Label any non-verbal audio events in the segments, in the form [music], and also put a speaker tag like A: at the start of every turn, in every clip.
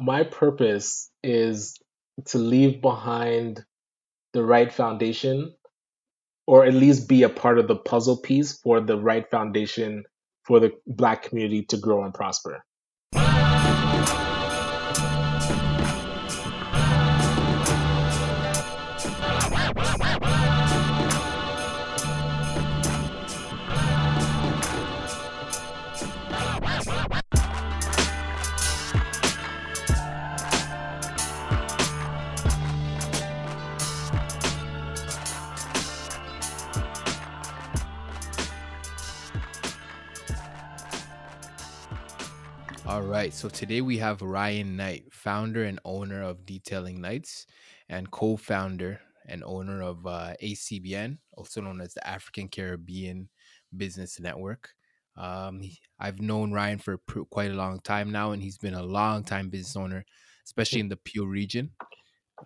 A: My purpose is to leave behind the right foundation or at least be a part of the puzzle piece for the right foundation for the black community to grow and prosper.
B: Right. So today we have Ryan Knight, founder and owner of Detailing Knights and co founder and owner of uh, ACBN, also known as the African Caribbean Business Network. Um, he- I've known Ryan for pr- quite a long time now, and he's been a long time business owner, especially in the Peel region.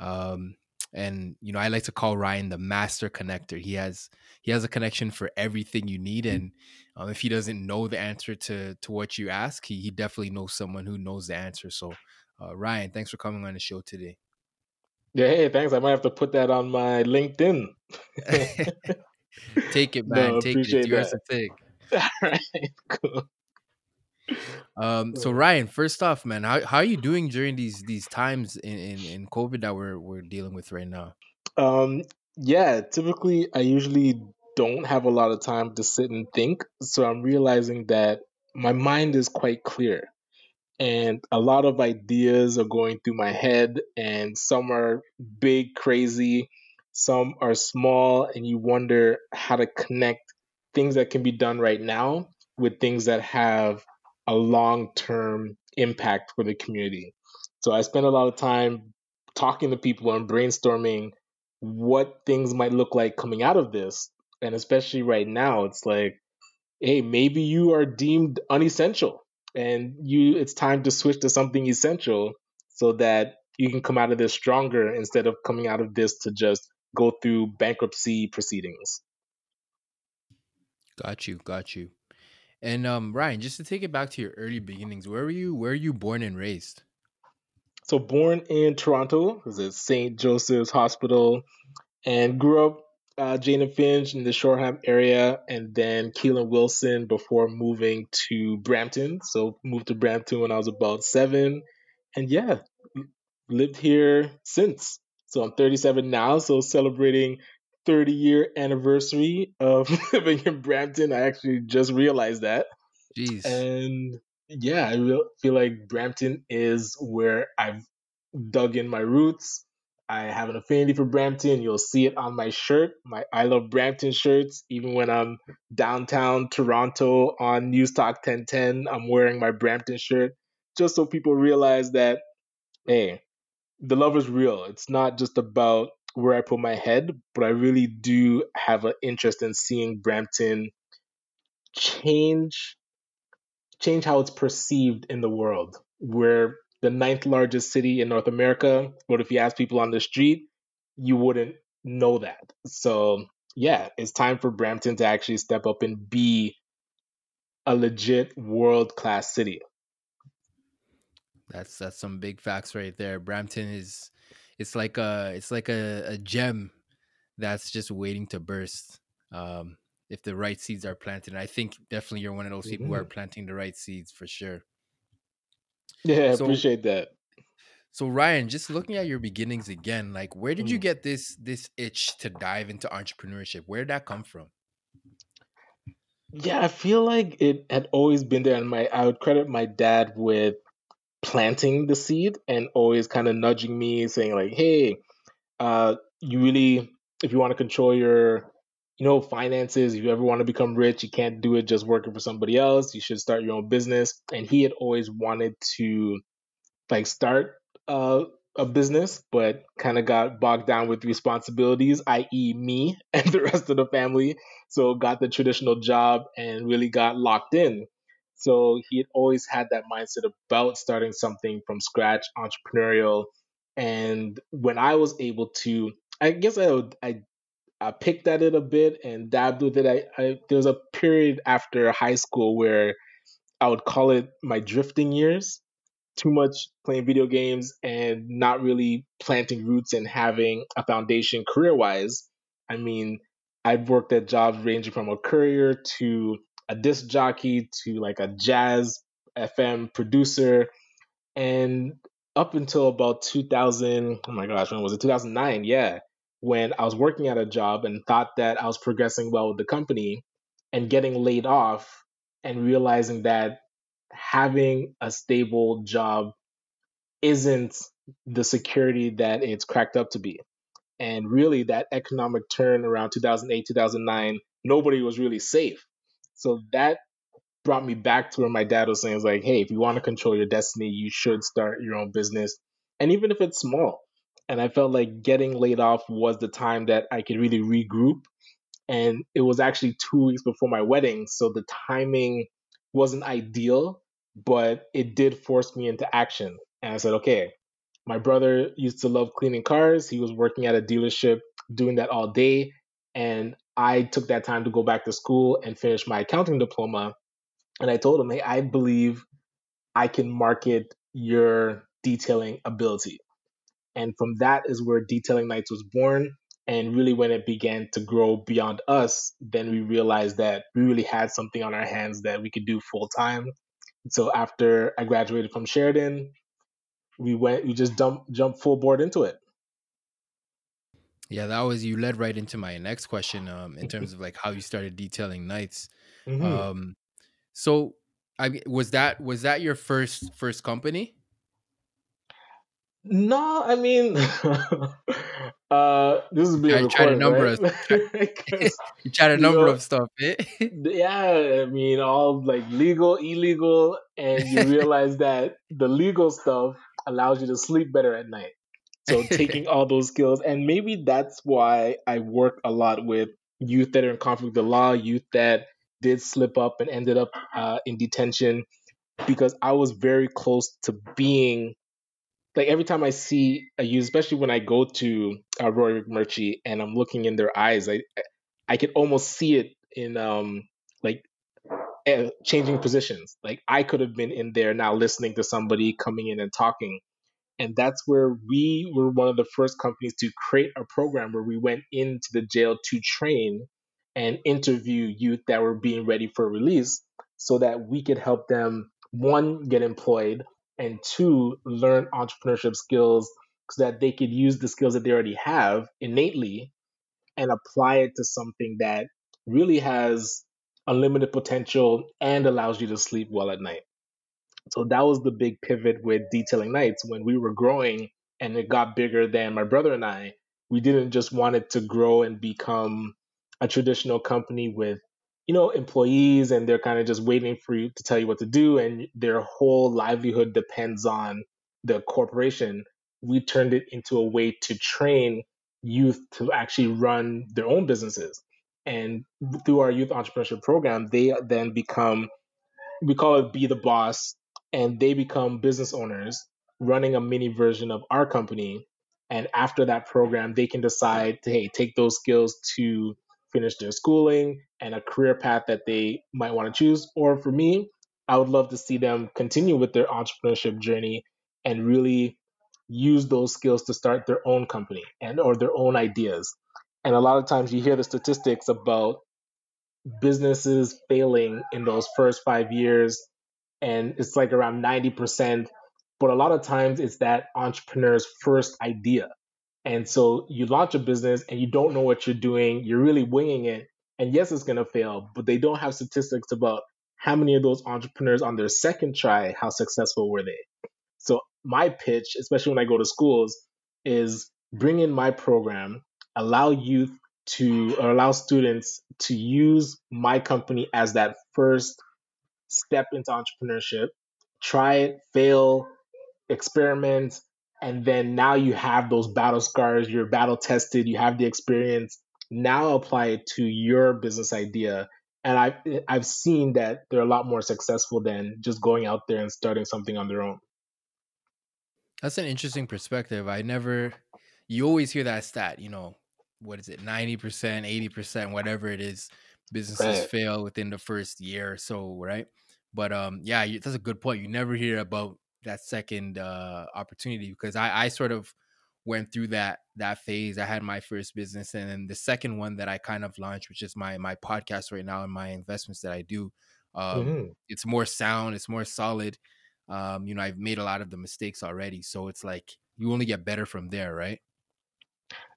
B: Um, and you know, I like to call Ryan the master connector. He has he has a connection for everything you need, and um, if he doesn't know the answer to to what you ask, he he definitely knows someone who knows the answer. So, uh, Ryan, thanks for coming on the show today.
A: Yeah, hey, thanks. I might have to put that on my LinkedIn. [laughs]
B: take it, [laughs] man.
A: No,
B: take it. It's
A: appreciate
B: yours
A: that.
B: to take. [laughs]
A: All right, cool.
B: Um, so Ryan, first off, man, how how are you doing during these these times in, in, in COVID that we're we're dealing with right now?
A: Um, yeah, typically I usually don't have a lot of time to sit and think, so I'm realizing that my mind is quite clear and a lot of ideas are going through my head and some are big, crazy, some are small and you wonder how to connect things that can be done right now with things that have a long-term impact for the community. So I spend a lot of time talking to people and brainstorming what things might look like coming out of this. And especially right now, it's like, hey, maybe you are deemed unessential and you it's time to switch to something essential so that you can come out of this stronger instead of coming out of this to just go through bankruptcy proceedings.
B: Got you, got you. And um, Ryan, just to take it back to your early beginnings, where were you? Where were you born and raised?
A: So born in Toronto, was at St. Joseph's Hospital, and grew up uh, Jane and Finch in the Shoreham area, and then Keele and Wilson before moving to Brampton. So moved to Brampton when I was about seven, and yeah, lived here since. So I'm 37 now, so celebrating 30 year anniversary of [laughs] living in Brampton. I actually just realized that.
B: Jeez.
A: And yeah, I feel like Brampton is where I've dug in my roots. I have an affinity for Brampton. You'll see it on my shirt, my I Love Brampton shirts. Even when I'm downtown Toronto on News Talk 1010, I'm wearing my Brampton shirt just so people realize that, hey, the love is real. It's not just about where I put my head, but I really do have an interest in seeing Brampton change change how it's perceived in the world. We're the ninth largest city in North America, but if you ask people on the street, you wouldn't know that. So yeah, it's time for Brampton to actually step up and be a legit world class city.
B: That's that's some big facts right there. Brampton is it's like a it's like a, a gem that's just waiting to burst. Um, if the right seeds are planted. And I think definitely you're one of those people who are
A: Mhm.
B: planting the right seeds for sure.
A: Yeah, I
B: So
A: appreciate that.
B: so Ryan, just looking at your beginnings again, like where did you
A: Mm.
B: get this this itch to dive into entrepreneurship? Where did that come from?
A: Yeah, I feel like it had always been there, and my I would credit my dad with planting the seed and always kind of nudging me, saying like, "Hey, uh, you really, if you want to control your, you know, finances, if you ever want to become rich, you can't do it just working for somebody else. You should start your own business." And he had always wanted to like start uh, a business, but kind of got bogged down with responsibilities, i.e., me [laughs] and the rest of the family. So got the traditional job and really got locked in. So he had always had that mindset about starting something from scratch, entrepreneurial. And when I was able to, I guess I I, I picked at it a bit and dabbed with it. I, I there was a period after high school where I would call it my drifting years too much playing video games and not really planting roots and having a foundation career wise. I mean, I've worked at jobs ranging from a courier to a disc jockey to like a jazz FM producer. And up until about 2000, oh my gosh, when was it? 2009, yeah, when I was working at a job and thought that I was progressing well with the company and getting laid off and realizing that having a stable job isn't the security that it's cracked up to be. And really, that economic turn around 2008, 2009, nobody was really safe. So that brought me back to where my dad was saying, "Is like, hey, if you want to control your destiny, you should start your own business, and even if it's small." And I felt like getting laid off was the time that I could really regroup. And it was actually two weeks before my wedding, so the timing wasn't ideal, but it did force me into action. And I said, okay, my brother used to love cleaning cars. He was working at a dealership doing that all day. And I took that time to go back to school and finish my accounting diploma. And I told him, hey, I believe I can market your detailing ability. And from that is where Detailing Knights was born. And really, when it began to grow beyond us, then we realized that we really had something on our hands that we could do full time. So after I graduated from Sheridan, we went, we just jumped, jumped full board into it.
B: Yeah, that was you led right into my next question um, in terms of like how you started Detailing Knights. Mm-hmm. Um, so, I was that was that your first first company?
A: No, I mean, [laughs] uh, this is being recorded, a number right?
B: of you tried a number know, of stuff. Eh? [laughs]
A: yeah, I mean, all like legal, illegal, and you realize that the legal stuff allows you to sleep better at night. So [laughs] taking all those skills, and maybe that's why I work a lot with youth that are in conflict with the law, youth that did slip up and ended up uh, in detention, because I was very close to being like every time I see a youth, especially when I go to uh, Roy McMurtry and I'm looking in their eyes, I I could almost see it in um like uh, changing positions. Like I could have been in there now listening to somebody coming in and talking, and that's where we were one of the first companies to create a program where we went into the jail to train and interview youth that were being ready for release, so that we could help them one get employed and two, learn entrepreneurship skills so that they could use the skills that they already have innately and apply it to something that really has unlimited potential and allows you to sleep well at night. So that was the big pivot with Detailing Knights when we were growing and it got bigger than my brother and I. We didn't just want it to grow and become a traditional company with you know, employees and they're kind of just waiting for you to tell you what to do and their whole livelihood depends on the corporation. We turned it into a way to train youth to actually run their own businesses. And through our youth entrepreneurship program, they then become, we call it Be the Boss, and they become business owners running a mini version of our company. And after that program, they can decide to, hey, take those skills to finish their schooling and a career path that they might want to choose. Or for me, I would love to see them continue with their entrepreneurship journey and really use those skills to start their own company and or their own ideas. And a lot of times you hear the statistics about businesses failing in those first 5 years and it's like around 90%, but a lot of times it's that entrepreneur's first idea and so you launch a business and you don't know what you're doing, you're really winging it. And yes, it's going to fail, but they don't have statistics about how many of those entrepreneurs on their second try, how successful were they? So my pitch, especially when I go to schools, is bring in my program, allow youth to or allow students to use my company as that first step into entrepreneurship. Try it, fail, experiment, and then now you have those battle scars you're battle tested you have the experience now apply it to your business idea. And i've i've seen that they're a lot more successful than just going out there and starting something on their own.
B: That's an interesting perspective. I never you always hear that stat you know what is it 90% 80% whatever it is businesses right. fail within the first year or so right? But um yeah that's a good point. You never hear about that second uh, opportunity because I, I sort of went through that that phase. I had my first business, and then the second one that I kind of launched, which is my my podcast right now and my investments that I do. Um,
A: hmm
B: it's more sound, it's more solid. Um, you know, I've made a lot of the mistakes already, so it's like you only get better from there, right?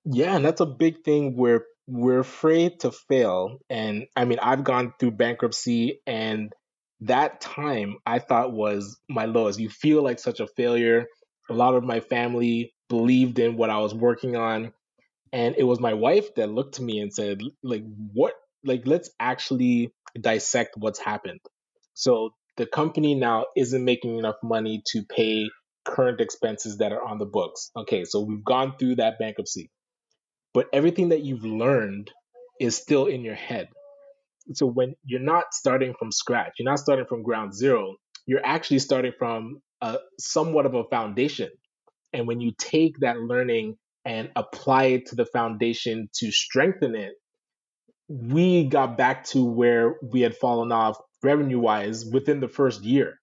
A: Yeah, and that's a big thing where we're afraid to fail. And I mean, I've gone through bankruptcy, and that time I thought was my lowest. You feel like such a failure. A lot of my family believed in what I was working on, and it was my wife that looked to me and said, like, what? Like, let's actually dissect what's happened. So the company now isn't making enough money to pay current expenses that are on the books. Okay, so we've gone through that bankruptcy but everything that you've learned is still in your head. So when you're not starting from scratch, you're not starting from ground zero, you're actually starting from a somewhat of a foundation. And when you take that learning and apply it to the foundation to strengthen it, we got back to where we had fallen off revenue wise within the first year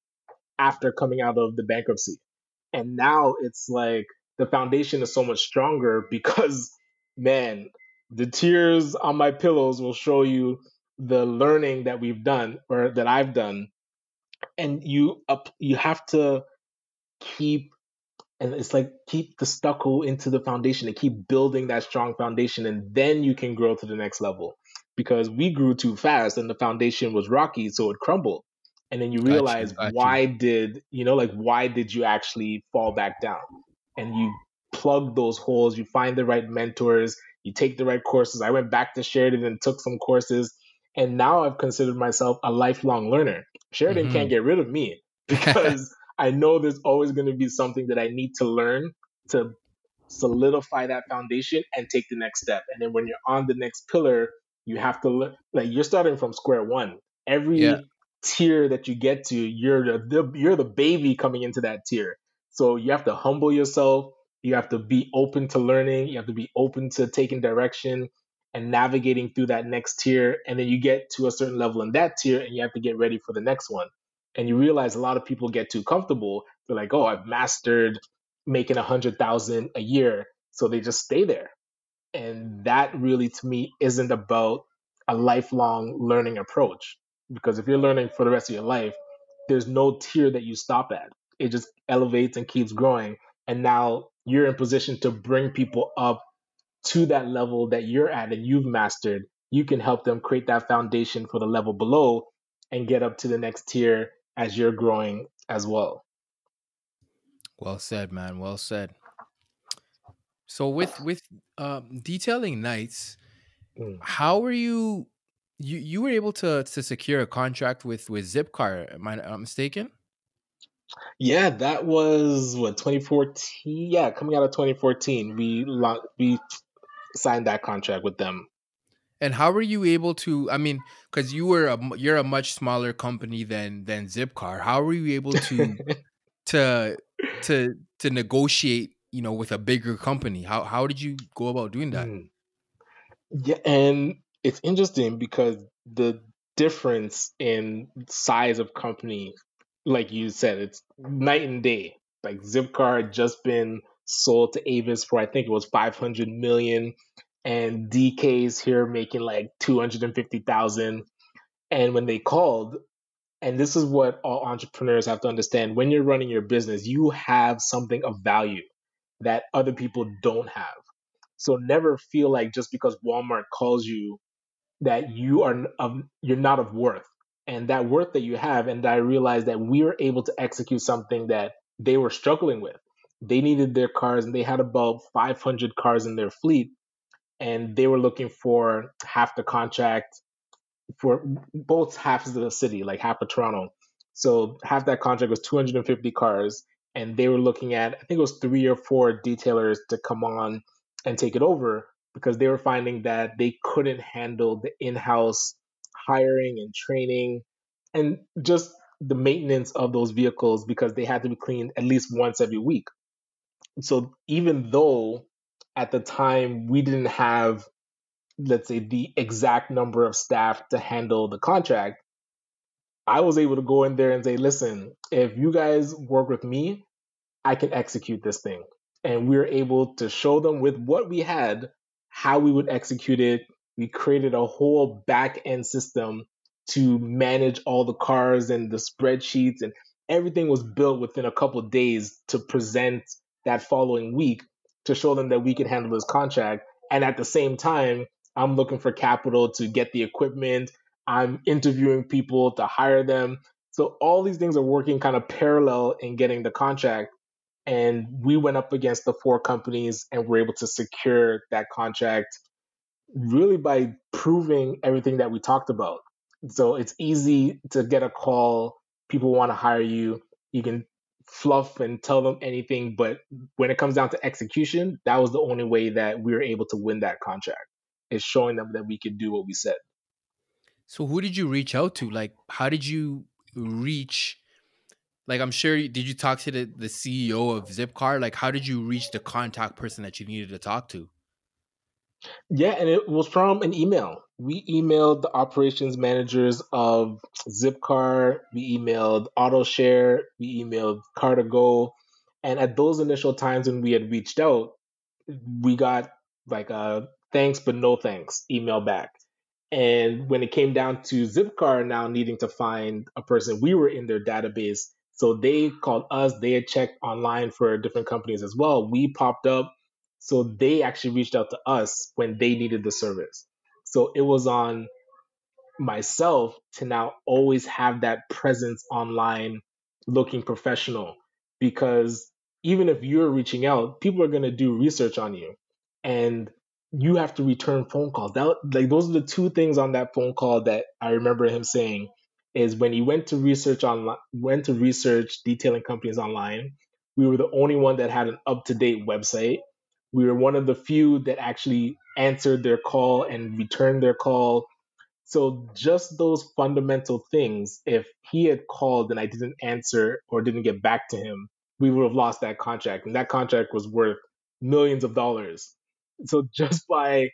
A: after coming out of the bankruptcy. And now it's like the foundation is so much stronger [laughs] because, man, the tears on my pillows will show you the learning that we've done or that I've done. And you up, you have to keep and it's like keep the stucco into the foundation and keep building that strong foundation and then you can grow to the next level. Because we grew too fast and the foundation was rocky so it crumbled. And then you realize
B: got you.
A: why did you know like why did you actually fall back down? And you plug those holes you find the right mentors you take the right courses. I went back to sheridan and took some courses and now i've considered myself a lifelong learner. Sheridan can't
B: hmm
A: get rid of me [laughs] because I know there's always going to be something that I need to learn to solidify that foundation and take the next step. And then when you're on the next pillar, you have to look like you're starting from square one.
B: yeah,
A: Every tier that you get to, you're the, the you're the baby coming into that tier. So you have to humble yourself. You have to be open to learning. You have to be open to taking direction and navigating through that next tier. And then you get to a certain level in that tier and you have to get ready for the next one. And you realize a lot of people get too comfortable. They're like, oh, I've mastered making a hundred thousand a year. So they just stay there. And that really to me isn't about a lifelong learning approach. Because if you're learning for the rest of your life, there's no tier that you stop at. It just elevates and keeps growing. And now you're in position to bring people up to that level that you're at and you've mastered. You can help them create that foundation for the level below and get up to the next tier as you're growing as well.
B: well said, man. Well said. So with with um, Detailing Knights,
A: Mm.
B: how were you? You you were able to to secure a contract with with Zipcar? Am I not mistaken?
A: Yeah, that was what 2014. Yeah, coming out of 2014, we we signed that contract with them.
B: And how were you able to? I mean, because you were a you're a much smaller company than than Zipcar. How were you able to [laughs] to to to negotiate? You know, with a bigger company. How how did you go about doing that?
A: Mm. Yeah, and it's interesting because the difference in size of company, like you said, it's night and day. Like Zipcar had just been sold to Avis for I think it was 500 million, and DK's here making like 250,000. And when they called, and this is what all entrepreneurs have to understand when you're running your business, you have something of value that other people don't have. So never feel like just because Walmart calls you that you are of you're not of worth. And that worth that you have, and I realized that we were able to execute something that they were struggling with. They needed their cars, and they had about 500 cars in their fleet, and they were looking for half the contract for both halves of the city, like half of Toronto. So half that contract was 250 cars, and they were looking at I think it was three or four detailers to come on and take it over because they were finding that they couldn't handle the in-house hiring and training and just the maintenance of those vehicles because they had to be cleaned at least once every week. So even though at the time we didn't have let's say the exact number of staff to handle the contract I was able to go in there and say, listen, if you guys work with me, I can execute this thing. And we were able to show them with what we had how we would execute it. We created a whole back end system to manage all the cars and the spreadsheets, and everything was built within a couple days to present that following week to show them that we can handle this contract. And at the same time, I'm looking for capital to get the equipment. I'm interviewing people to hire them. So all these things are working kind of parallel in getting the contract and we went up against the four companies and were able to secure that contract really by proving everything that we talked about. So it's easy to get a call, people want to hire you, you can fluff and tell them anything, but when it comes down to execution, that was the only way that we were able to win that contract. Is showing them that we could do what we said.
B: So who did you reach out to? Like how did you reach like i'm sure did you talk to the, the ceo of zipcar like how did you reach the contact person that you needed to talk to
A: yeah and it was from an email we emailed the operations managers of zipcar we emailed autoshare we emailed car2go and at those initial times when we had reached out we got like a thanks but no thanks email back and when it came down to Zipcar now needing to find a person, we were in their database so they called us, they had checked online for different companies as well. We popped up. So they actually reached out to us when they needed the service. So it was on myself to now always have that presence online looking professional because even if you're reaching out, people are going to do research on you and you have to return phone calls. That like those are the two things on that phone call that I remember him saying is when he went to research on went to research detailing companies online. We were the only one that had an up to date website. We were one of the few that actually answered their call and returned their call. So just those fundamental things, if he had called and I didn't answer or didn't get back to him, we would have lost that contract. And that contract was worth millions of dollars. So just by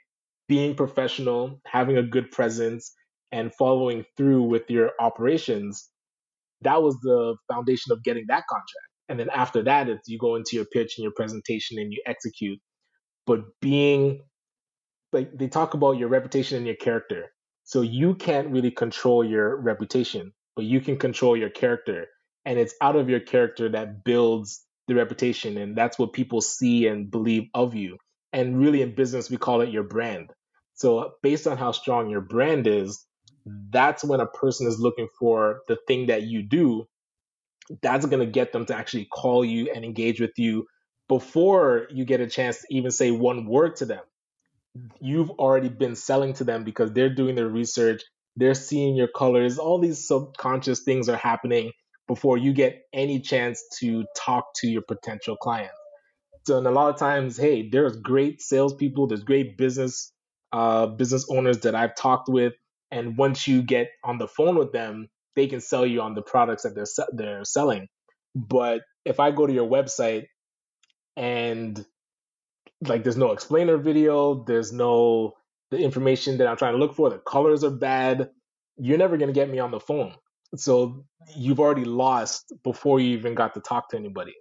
A: being professional, having a good presence, and following through with your operations, that was the foundation of getting that contract. And then after that, it's you go into your pitch and your presentation and you execute. But being like they talk about your reputation and your character. So you can't really control your reputation, but you can control your character. And it's out of your character that builds the reputation. And that's what people see and believe of you. And really in business, we call it your brand. So based on how strong your brand is, that's when a person is looking for the thing that you do that's going to get them to actually call you and engage with you before you get a chance to even say one word to them you've already been selling to them because they're doing their research they're seeing your colors all these subconscious things are happening before you get any chance to talk to your potential client. So and a lot of times hey there's great salespeople there's great business uh, business owners that i've talked with and once you get on the phone with them they can sell you on the products that they're they're selling. But if i go to your website and like there's no explainer video there's no the information that i'm trying to look for the colors are bad you're never going to get me on the phone so you've already lost before you even got to talk to anybody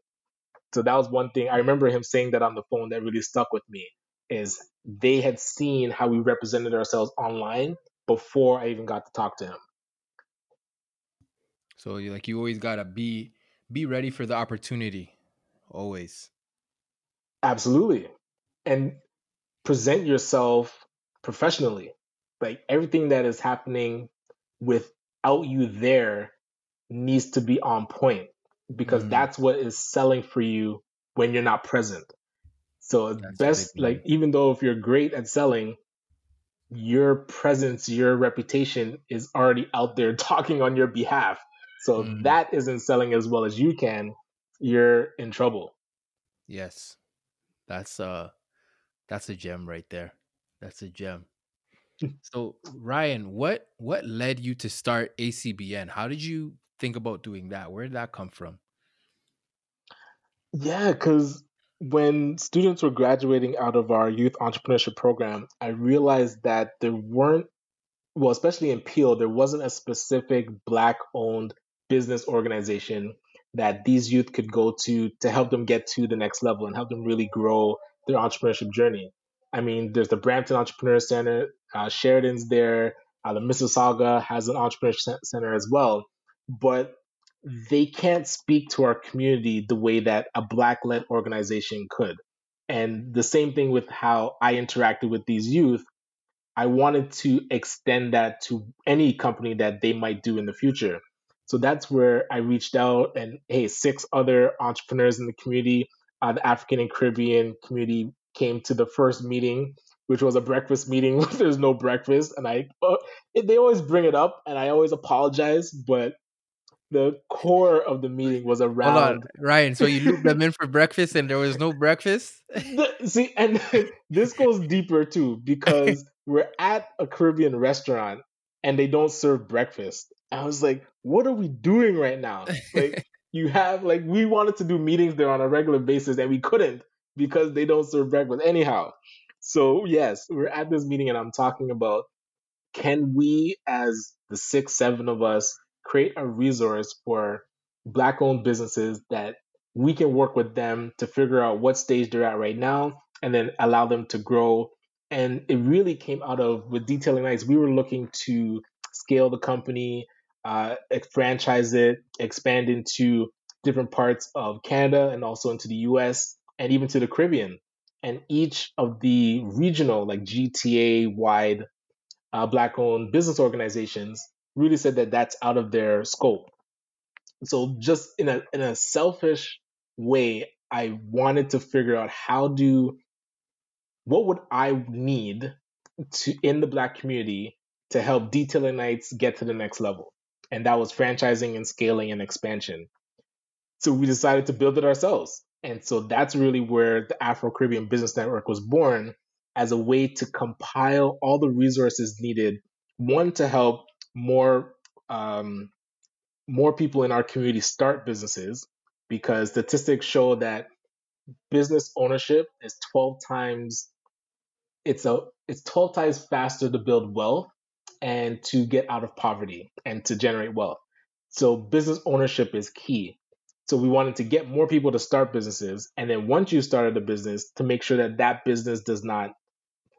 A: so that was one thing i remember him saying that on the phone that really stuck with me is they had seen how we represented ourselves online before I even got to talk to him.
B: So you like you always gotta be be ready for the opportunity. Always.
A: Absolutely. And present yourself professionally. Like everything that is happening without you there needs to be on point because mm. that's what is selling for you when you're not present. So that's best like even though if you're great at selling, your presence, your reputation is already out there [laughs] talking on your behalf. So mm. that isn't selling as well as you can, you're in trouble.
B: Yes. That's uh that's a gem right there. That's a gem. Hmm. so Ryan, what what led you to start ACBN? How did you think about doing that? Where did that come from?
A: Yeah, because when students were graduating out of our youth entrepreneurship program, I realized that there weren't well, especially in Peel, there wasn't a specific black owned business organization that these youth could go to to help them get to the next level and help them really grow their entrepreneurship journey. I mean, there's the Brampton Entrepreneur Center, uh, Sheridan's there, uh, the Mississauga has an entrepreneurship center as well, but they can't speak to our community the way that a black led organization could. And the same thing with how I interacted with these youth I wanted to extend that to any company that they might do in the future. So that's where I reached out and hey, six other entrepreneurs in the community, uh, the African and Caribbean community came to the first meeting, which was a breakfast meeting. [laughs] There's no breakfast, and I uh, they always bring it up, and I always apologize, but the core of the meeting was around. Hold on,
B: Ryan. So you looped them in for [laughs] breakfast, and there was no breakfast.
A: See, and [laughs] this goes deeper too because we're at a Caribbean restaurant and they don't serve breakfast. I was like, what are we doing right now? Like, you have like we wanted to do meetings there on a regular basis and we couldn't because they don't serve breakfast anyhow. So yes, we're at this meeting and I'm talking about can we as the six, seven of us create a resource for black owned businesses that we can work with them to figure out what stage they're at right now and then allow them to grow. And it really came out of with Detailing Knights, we were looking to scale the company, uh, franchise it, expand into different parts of Canada and also into the US and even to the Caribbean. And each of the regional, like GTA wide uh, black owned business organizations really said that that's out of their scope. So just in a in a selfish way, I wanted to figure out how do what would I need to in the black community to help Detailing Knights get to the next level. And that was franchising and scaling and expansion. So we decided to build it ourselves. And so that's really where the Afro Caribbean Business Network was born as a way to compile all the resources needed, one, to help more um, more people in our community start businesses because statistics show that business ownership is 12 times it's a it's 12 times faster to build wealth and to get out of poverty and to generate wealth. So business ownership is key. So we wanted to get more people to start businesses and then once you started a business to make sure that that business does not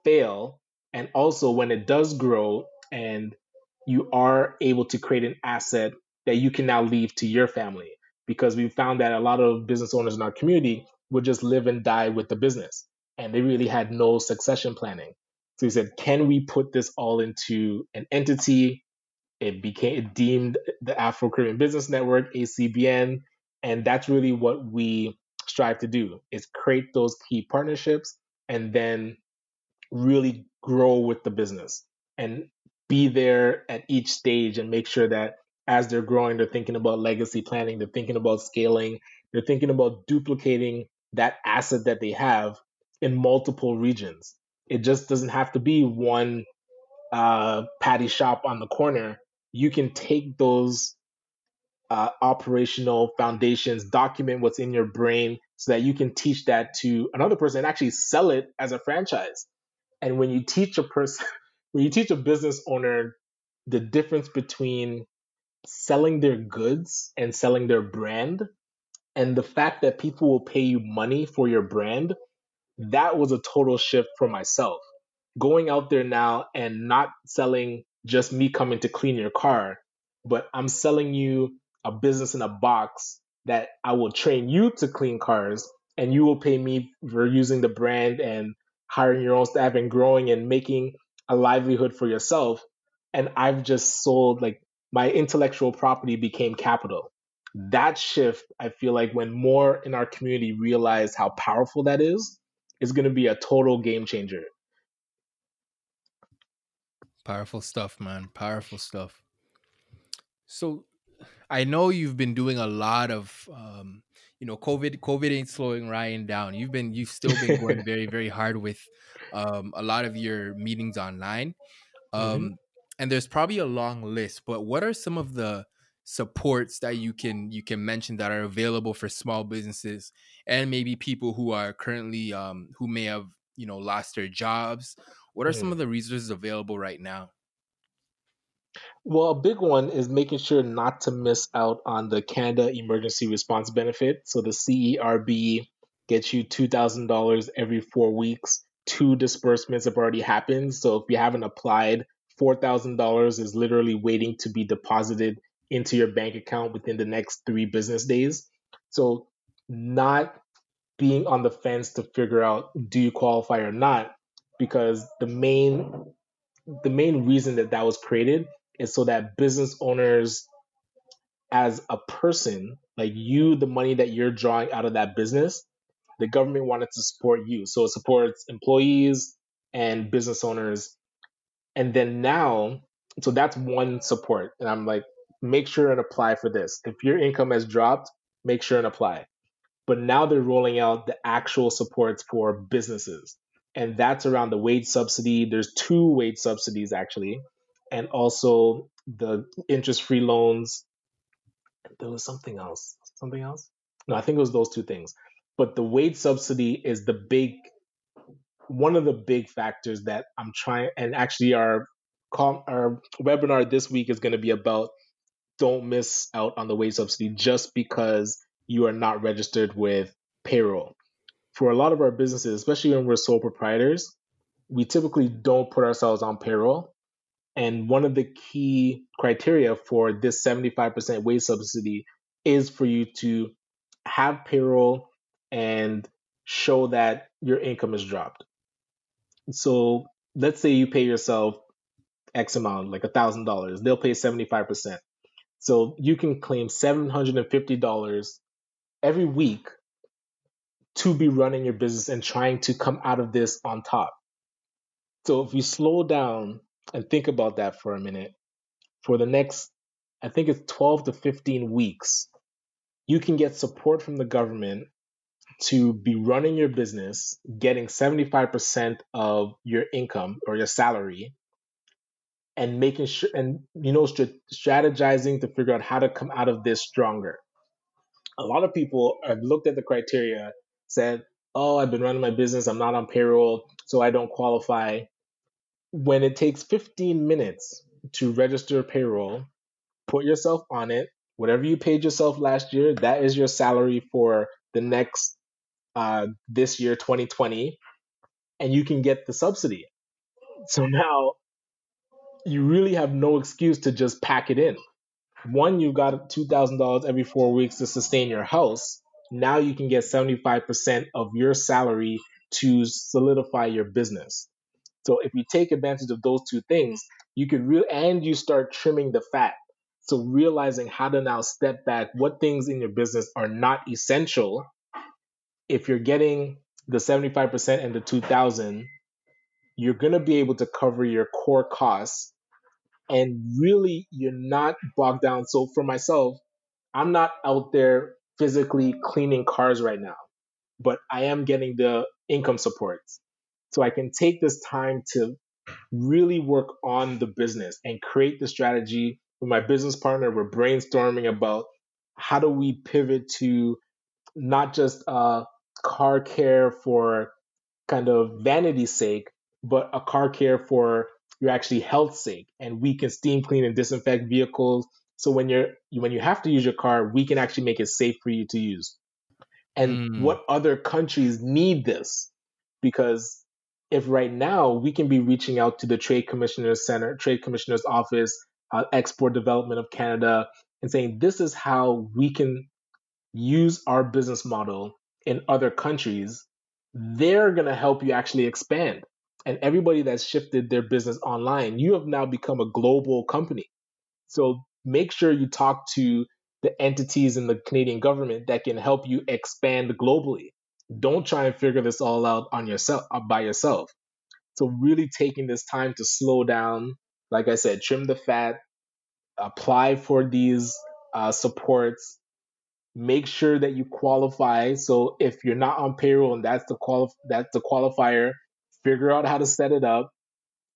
A: fail and also when it does grow and you are able to create an asset that you can now leave to your family because we found that a lot of business owners in our community would just live and die with the business and they really had no succession planning. So we said, can we put this all into an entity? It became it deemed the Afro Caribbean Business Network, ACBN, and that's really what we strive to do is create those key partnerships and then really grow with the business. And be there at each stage and make sure that as they're growing, they're thinking about legacy planning, they're thinking about scaling, they're thinking about duplicating that asset that they have in multiple regions. It just doesn't have to be one uh, patty shop on the corner. You can take those uh, operational foundations, document what's in your brain so that you can teach that to another person and actually sell it as a franchise. And when you teach a person, [laughs] when you teach a business owner the difference between selling their goods and selling their brand and the fact that people will pay you money for your brand that was a total shift for myself going out there now and not selling just me coming to clean your car but i'm selling you a business in a box that i will train you to clean cars and you will pay me for using the brand and hiring your own staff and growing and making a livelihood for yourself and I've just sold like my intellectual property became capital. That shift, I feel like when more in our community realize how powerful that is, is going to be a total game changer.
B: Powerful stuff, man. Powerful stuff. So I know you've been doing a lot of um, you know, COVID COVID ain't slowing Ryan down. You've been you've still been going very, [laughs] very hard with um a lot of your meetings online. Mm-hmm. Um mm-hmm. and there's probably a long list, but what are some of the supports that you can you can mention that are available for small businesses and maybe people who are currently um who may have, you know, lost their jobs? What are mm-hmm. some of the resources available right now?
A: Well, a big one is making sure not to miss out on the Canada Emergency Response Benefit. So the CERB gets you $2,000 every four weeks. Two disbursements have already happened. So if you haven't applied, $4,000 is literally waiting to be deposited into your bank account within the next three business days. So not being on the fence to figure out do you qualify or not? Because the main the main reason that that was created is so that business owners as a person like you the money that you're drawing out of that business the government wanted to support you. So it supports employees and business owners. And then now so that's one support. And i'm like make sure and apply for this. If your income has dropped make sure and apply. But now they're rolling out the actual supports for businesses. And that's around the wage subsidy. There's two wage subsidies actually and also the interest free loans. There was something else. Something else? No i think it was those two things. But the wage subsidy is the big one of the big factors that i'm trying and actually our our webinar this week is going to be about don't miss out on the wage subsidy just because you are not registered with payroll. For a lot of our businesses, especially when we're sole proprietors, we typically don't put ourselves on payroll. And one of the key criteria for this 75% wage subsidy is for you to have payroll and show that your income is dropped. So let's say you pay yourself X amount, like a $1,000, they'll pay 75%. So you can claim $750 every week to be running your business and trying to come out of this on top. So if you slow down and think about that for a minute, for the next, I think it's 12 to 15 weeks, you can get support from the government to be running your business, getting 75% of your income or your salary, and making sure, and you know, strategizing to figure out how to come out of this stronger a lot of people have looked at the criteria, said, oh, I've been running my business, I'm not on payroll, so I don't qualify. When it takes 15 minutes to register payroll, put yourself on it. Whatever you paid yourself last year, that is your salary for the next, uh, this year, 2020, and you can get the subsidy. So now you really have no excuse to just pack it in one, you've got $2,000 every four weeks to sustain your house. Now you can get 75% of your salary to solidify your business. So if you take advantage of those two things, you could really, and you start trimming the fat. So realizing how to now step back, what things in your business are not essential. If you're getting the 75% and the 2000, you're going to be able to cover your core costs and really you're not bogged down. So for myself, I'm not out there physically cleaning cars right now, but I am getting the income support. So I can take this time to really work on the business and create the strategy with my business partner. We're brainstorming about how do we pivot to not just uh, car care for kind of vanity's sake, but a car care for your actually health sake. And we can steam clean and disinfect vehicles. So when you're when you have to use your car, we can actually make it safe for you to use. And mm. what other countries need this? Because if right now we can be reaching out to the Trade Commissioner's Center, Trade Commissioner's Office, uh, Export Development of Canada, and saying this is how we can use our business model in other countries, they're going to help you actually expand and everybody that's shifted their business online, you have now become a global company. So make sure you talk to the entities in the Canadian government that can help you expand globally. Don't try and figure this all out on yourself uh, by yourself. So really taking this time to slow down, like I said, trim the fat, apply for these uh, supports, make sure that you qualify. So if you're not on payroll and that's the quali- that's the qualifier, figure out how to set it up,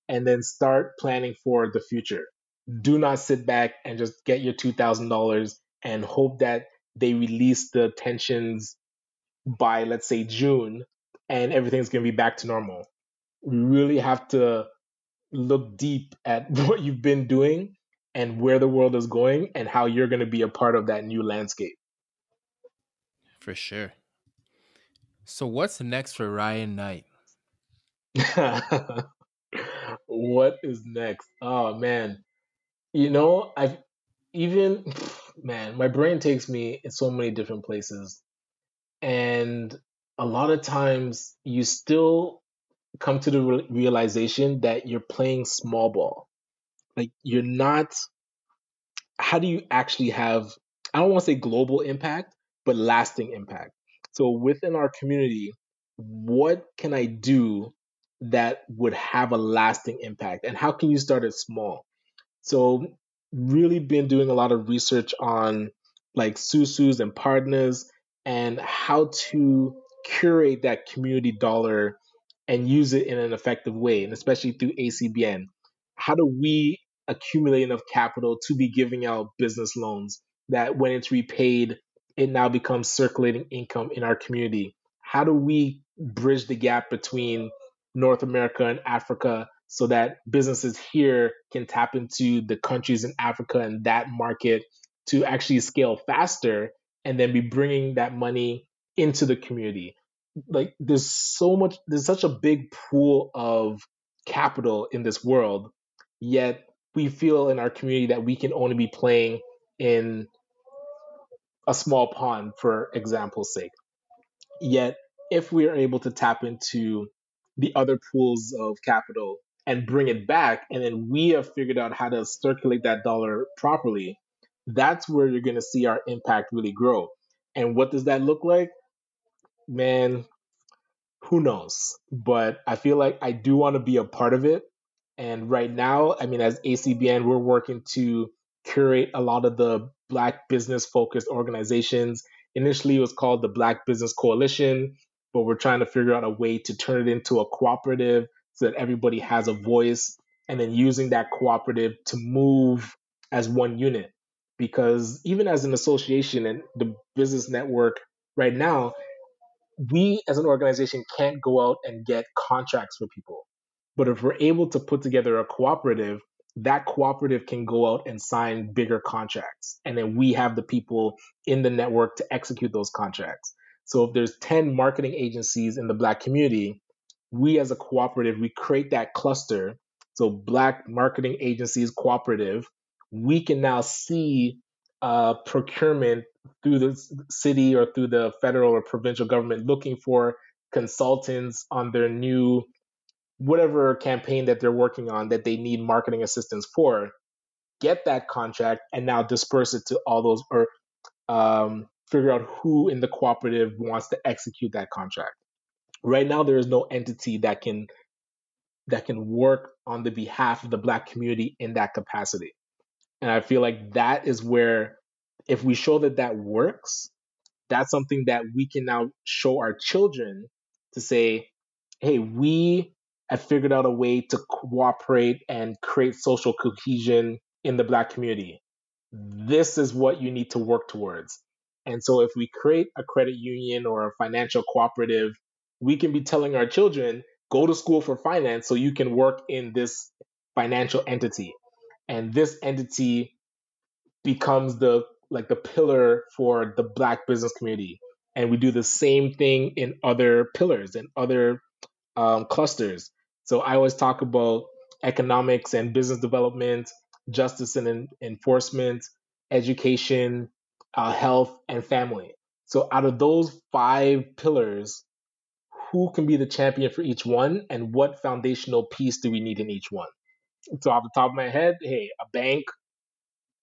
A: and then start planning for the future. Do not sit back and just get your $2,000 and hope that they release the tensions by, let's say, June and everything's going to be back to normal. We really have to look deep at [laughs] what you've been doing and where the world is going and how you're going to be a part of that new landscape.
B: For sure. So what's next for Ryan Knight? [laughs]
A: what is next? Oh man. You know, I've even [sighs] man, my brain takes me in so many different places. And a lot of times you still come to the re- realization that you're playing small ball. Like you're not how do you actually have I don't want to say global impact, but lasting impact. So within our community, what can I do that would have a lasting impact? And how can you start it small? So really been doing a lot of research on like susus and partners and how to curate that community dollar and use it in an effective way, and especially through ACBN. How do we accumulate enough capital to be giving out business loans that when it's repaid, it now becomes circulating income in our community? How do we bridge the gap between North America and Africa so that businesses here can tap into the countries in Africa and that market to actually scale faster and then be bringing that money into the community. Like there's so much, there's such a big pool of capital in this world, yet we feel in our community that we can only be playing in a small pond, for example's sake. Yet, if we are able to tap into the other pools of capital and bring it back, and then we have figured out how to circulate that dollar properly, that's where you're going to see our impact really grow. And what does that look like? Man, who knows? But I feel like I do want to be a part of it. And right now, I mean, as ACBN, we're working to curate a lot of the Black business focused organizations. Initially, it was called the Black Business Coalition, but we're trying to figure out a way to turn it into a cooperative so that everybody has a voice and then using that cooperative to move as one unit. Because even as an association and the business network right now, we as an organization can't go out and get contracts for people. But if we're able to put together a cooperative, that cooperative can go out and sign bigger contracts. And then we have the people in the network to execute those contracts. So if there's 10 marketing agencies in the black community, we as a cooperative, we create that cluster. So black marketing agencies cooperative, we can now see uh, procurement through the city or through the federal or provincial government looking for consultants on their new whatever campaign that they're working on that they need marketing assistance for get that contract and now disperse it to all those or um, figure out who in the cooperative wants to execute that contract. Right now there is no entity that can that can work on the behalf of the black community in that capacity. And i feel like that is where if we show that that works that's something that we can now show our children to say hey we have figured out a way to cooperate and create social cohesion in the black community. This is what you need to work towards and so if we create a credit union or a financial cooperative we can be telling our children go to school for finance so you can work in this financial entity. And this entity becomes the like the pillar for the black business community. And we do the same thing in other pillars and other um, clusters. So i always talk about economics and business development justice and en- enforcement education uh, health and family so out of those five pillars who can be the champion for each one and what foundational piece do we need in each one. So off the top of my head, hey, a bank,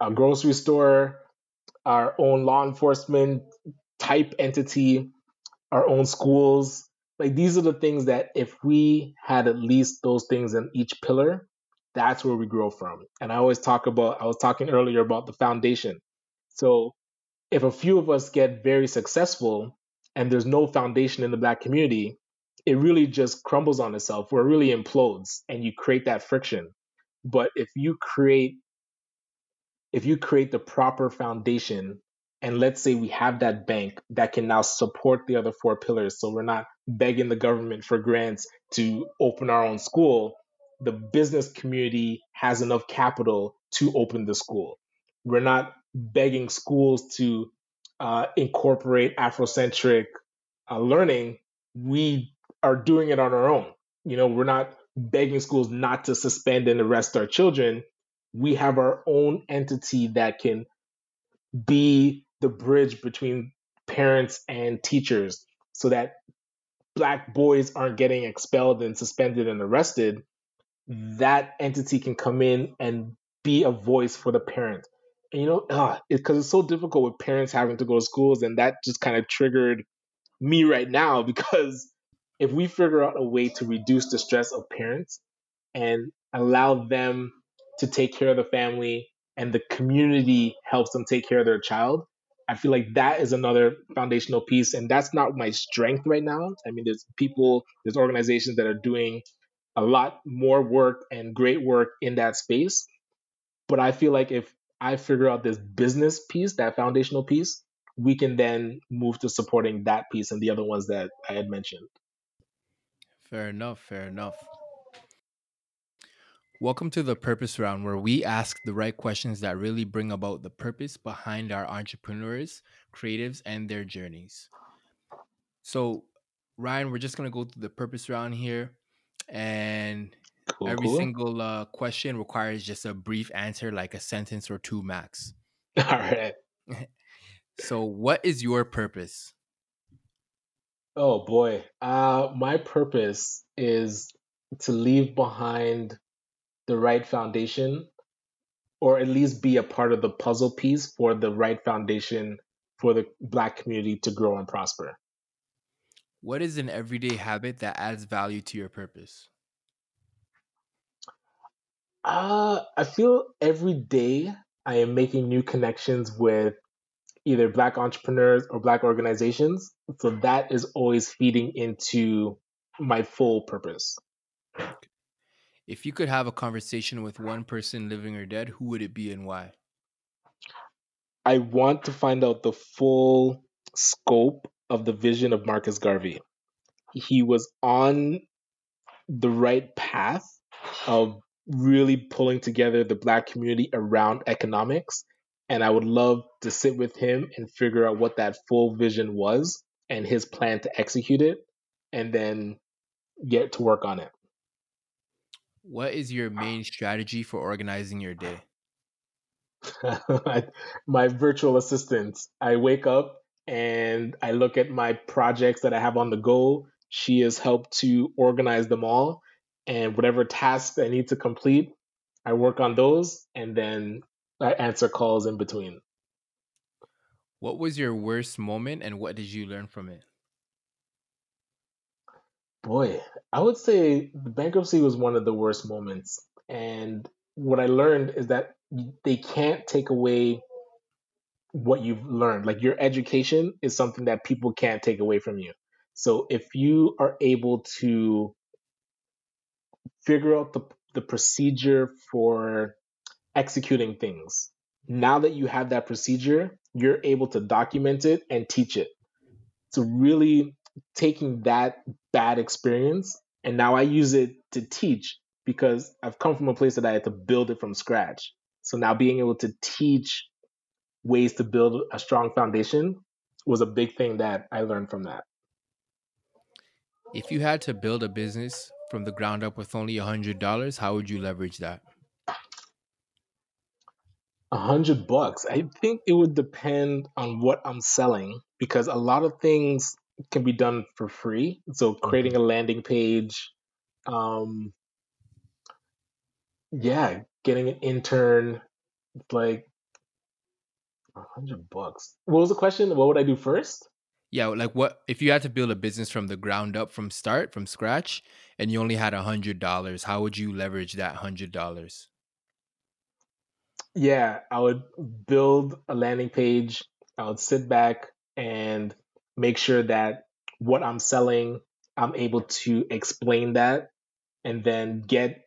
A: a grocery store, our own law enforcement type entity, our own schools. Like these are the things that if we had at least those things in each pillar, that's where we grow from. And I always talk about I was talking earlier about the foundation. So if a few of us get very successful and there's no foundation in the black community, it really just crumbles on itself or it really implodes and you create that friction. But if you create if you create the proper foundation and let's say we have that bank that can now support the other four pillars so we're not begging the government for grants to open our own school the business community has enough capital to open the school. We're not begging schools to uh, incorporate Afrocentric uh, learning. We are doing it on our own. You know, we're not begging schools not to suspend and arrest our children. We have our own entity that can be the bridge between parents and teachers so that black boys aren't getting expelled and suspended and arrested, that entity can come in and be a voice for the parent. You know, because uh, it's so difficult with parents having to go to schools, and that just kind of triggered me right now [laughs] because if we figure out a way to reduce the stress of parents and allow them to take care of the family and the community helps them take care of their child, I feel like that is another foundational piece. And that's not my strength right now. I mean, there's people, there's organizations that are doing a lot more work and great work in that space. But I feel like if I figure out this business piece, that foundational piece, we can then move to supporting that piece and the other ones that I had mentioned.
B: Fair enough. Fair enough. Welcome to the Purpose Round, where we ask the right questions that really bring about the purpose behind our entrepreneurs, creatives, and their journeys. So, Ryan, we're just going to go through the Purpose Round here. And cool, every cool. single uh, question requires just a brief answer, like a sentence or two max. [laughs]
A: All right. [laughs]
B: so, what is your purpose?
A: Oh, boy. Uh, my purpose is to leave behind the right foundation or at least be a part of the puzzle piece for the right foundation for the black community to grow and prosper.
B: What is an everyday habit that adds value to your purpose?
A: Uh, I feel every day I am making new connections with either black entrepreneurs or black organizations. So that is always feeding into my full purpose.
B: If you could have a conversation with one person living or dead, who would it be and why?
A: I want to find out the full scope of the vision of Marcus Garvey. He was on the right path of really pulling together the black community around economics. And I would love to sit with him and figure out what that full vision was and his plan to execute it and then get to work on it.
B: What is your main strategy for organizing your day? [laughs]
A: my virtual assistant. I wake up and I look at my projects that I have on the go. She has helped to organize them all. And whatever tasks I need to complete, I work on those and then I answer calls in between.
B: What was your worst moment and what did you learn from it?
A: Boy, I would say the bankruptcy was one of the worst moments. And what I learned is that they can't take away what you've learned. Like your education is something that people can't take away from you. So if you are able to figure out the, the procedure for executing things, now that you have that procedure, you're able to document it and teach it. So really taking that bad experience and now I use it to teach because I've come from a place that I had to build it from scratch. So now being able to teach ways to build a strong foundation was a big thing that I learned from that.
B: If you had to build a business from the ground up with only a $100, how would you leverage that?
A: A hundred bucks. I think it would depend on what I'm selling because a lot of things can be done for free. So creating a landing page, um, yeah, getting an intern, like a hundred bucks. What was the question? What would I do first?
B: Yeah, like what if you had to build a business from the ground up, from start, from scratch, and you only had a hundred dollars? How would you leverage that hundred dollars?
A: Yeah, I would build a landing page. I would sit back and make sure that what I'm selling, I'm able to explain that and then get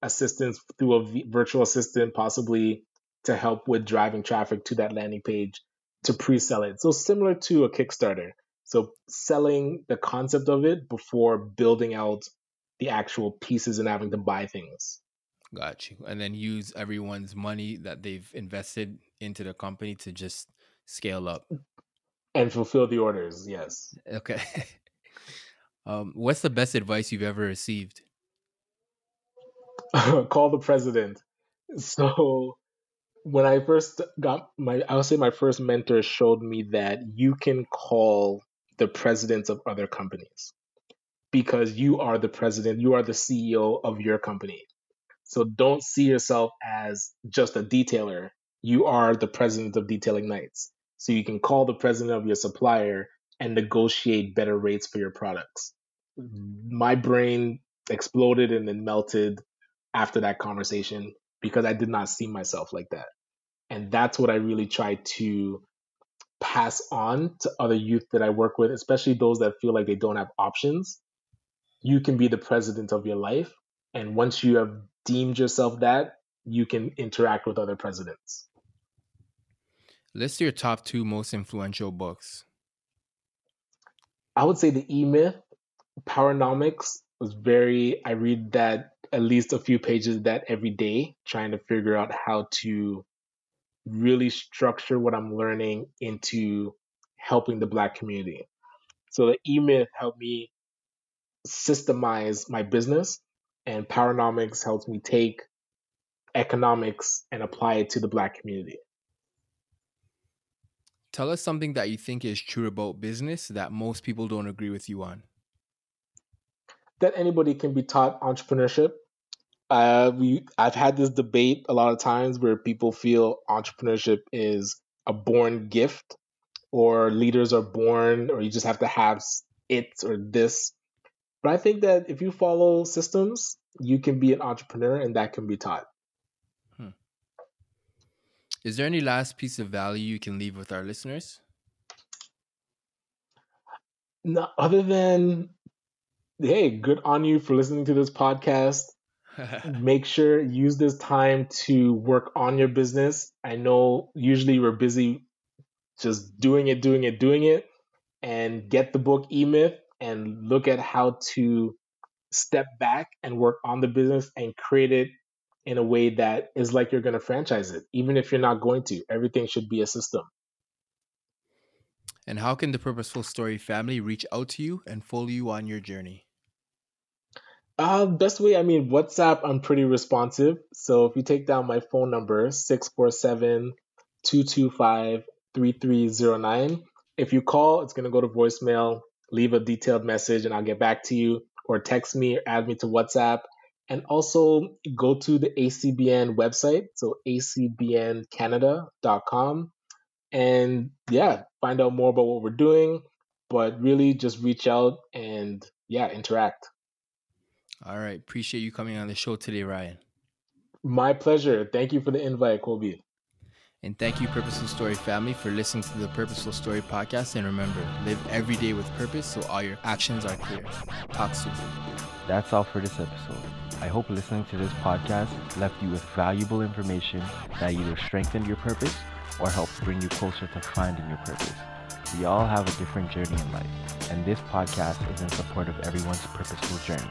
A: assistance through a virtual assistant, possibly to help with driving traffic to that landing page to pre sell it. So, similar to a Kickstarter. So, selling the concept of it before building out the actual pieces and having to buy things.
B: Got you. And then use everyone's money that they've invested into the company to just scale up
A: and fulfill the orders. Yes.
B: Okay. [laughs] um, what's the best advice you've ever received? [laughs]
A: Call the president. [laughs] So when I first got my, I would say my first mentor showed me that you can call the presidents of other companies because you are the president, you are the CEO of your company. So don't see yourself as just a detailer. You are the president of Detailing Knights. So you can call the president of your supplier and negotiate better rates for your products. Mm-hmm. My brain exploded and then melted after that conversation because I did not see myself like that. And that's what I really try to pass on to other youth that I work with, especially those that feel like they don't have options. You can be the president of your life. And once you have deemed yourself that, you can interact with other presidents.
B: List your top two most influential books.
A: I would say the E Myth, Powernomics was very. I read that at least a few pages of that every day, trying to figure out how to really structure what I'm learning into helping the Black community. So the E Myth helped me systemize my business, and Powernomics helps me take economics and apply it to the Black community.
B: Tell us something that you think is true about business that most people don't agree with you on.
A: That anybody can be taught entrepreneurship. Uh, we I've had this debate a lot of times where people feel entrepreneurship is a born gift, or leaders are born, or you just have to have it or this. But I think that if you follow systems, you can be an entrepreneur, and that can be taught.
B: Is there any last piece of value you can leave with our listeners?
A: No, other than, hey, good on you for listening to this podcast. [laughs] Make sure use this time to work on your business. I know usually we're busy just doing it, doing it, doing it, and get the book E Myth and look at how to step back and work on the business and create it in a way that is like you're going to franchise it, even if you're not going to. Everything should be a system.
B: And how can the Purposeful Story family reach out to you and follow you on your journey?
A: Uh, best way, I mean, WhatsApp, I'm pretty responsive. So if you take down my phone number, 647 225 3309, if you call, it's going to go to voicemail. Leave a detailed message and I'll get back to you, or text me or add me to WhatsApp and also go to the ACBN website, so acbncanada.com, and yeah, find out more about what we're doing. But really, just reach out and yeah, interact.
B: All right, appreciate you coming on the show today, Ryan.
A: My pleasure. Thank you for the invite, Colby.
B: And thank you, Purposeful Story family, for listening to the Purposeful Story podcast. And remember, live every day with purpose so all your actions are clear. Talk soon.
C: That's all for this episode. I hope listening to this podcast left you with valuable information that either strengthened your purpose or helped bring you closer to finding your purpose. We all have a different journey in life, and this podcast is in support of everyone's purposeful journey.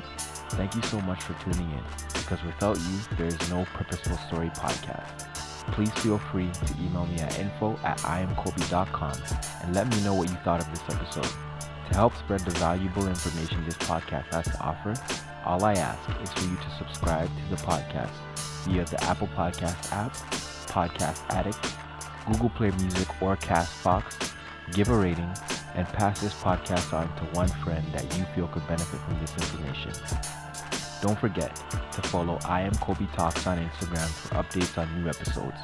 C: Thank you so much for tuning in, because without you, there is no Purposeful Story podcast. Please feel free to email me at info at iamcolby.com and let me know what you thought of this episode. To help spread the valuable information this podcast has to offer, all I ask is for you to subscribe to the podcast via the Apple Podcast app, Podcast Addict, Google Play Music, or Castbox. Give a rating and pass this podcast on to one friend that you feel could benefit from this information. Don't forget to follow I Am Colby Talks on Instagram for updates on new episodes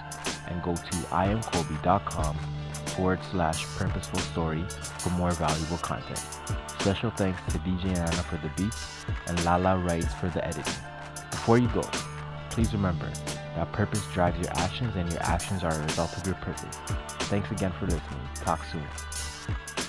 C: and go to iamcolby.com forward slash purposeful story for more valuable content. Special thanks to DJ Anna for the beats and Lala Wrights for the editing. Before you go, please remember that purpose drives your actions and your actions are a result of your purpose. Thanks again for listening. Talk soon.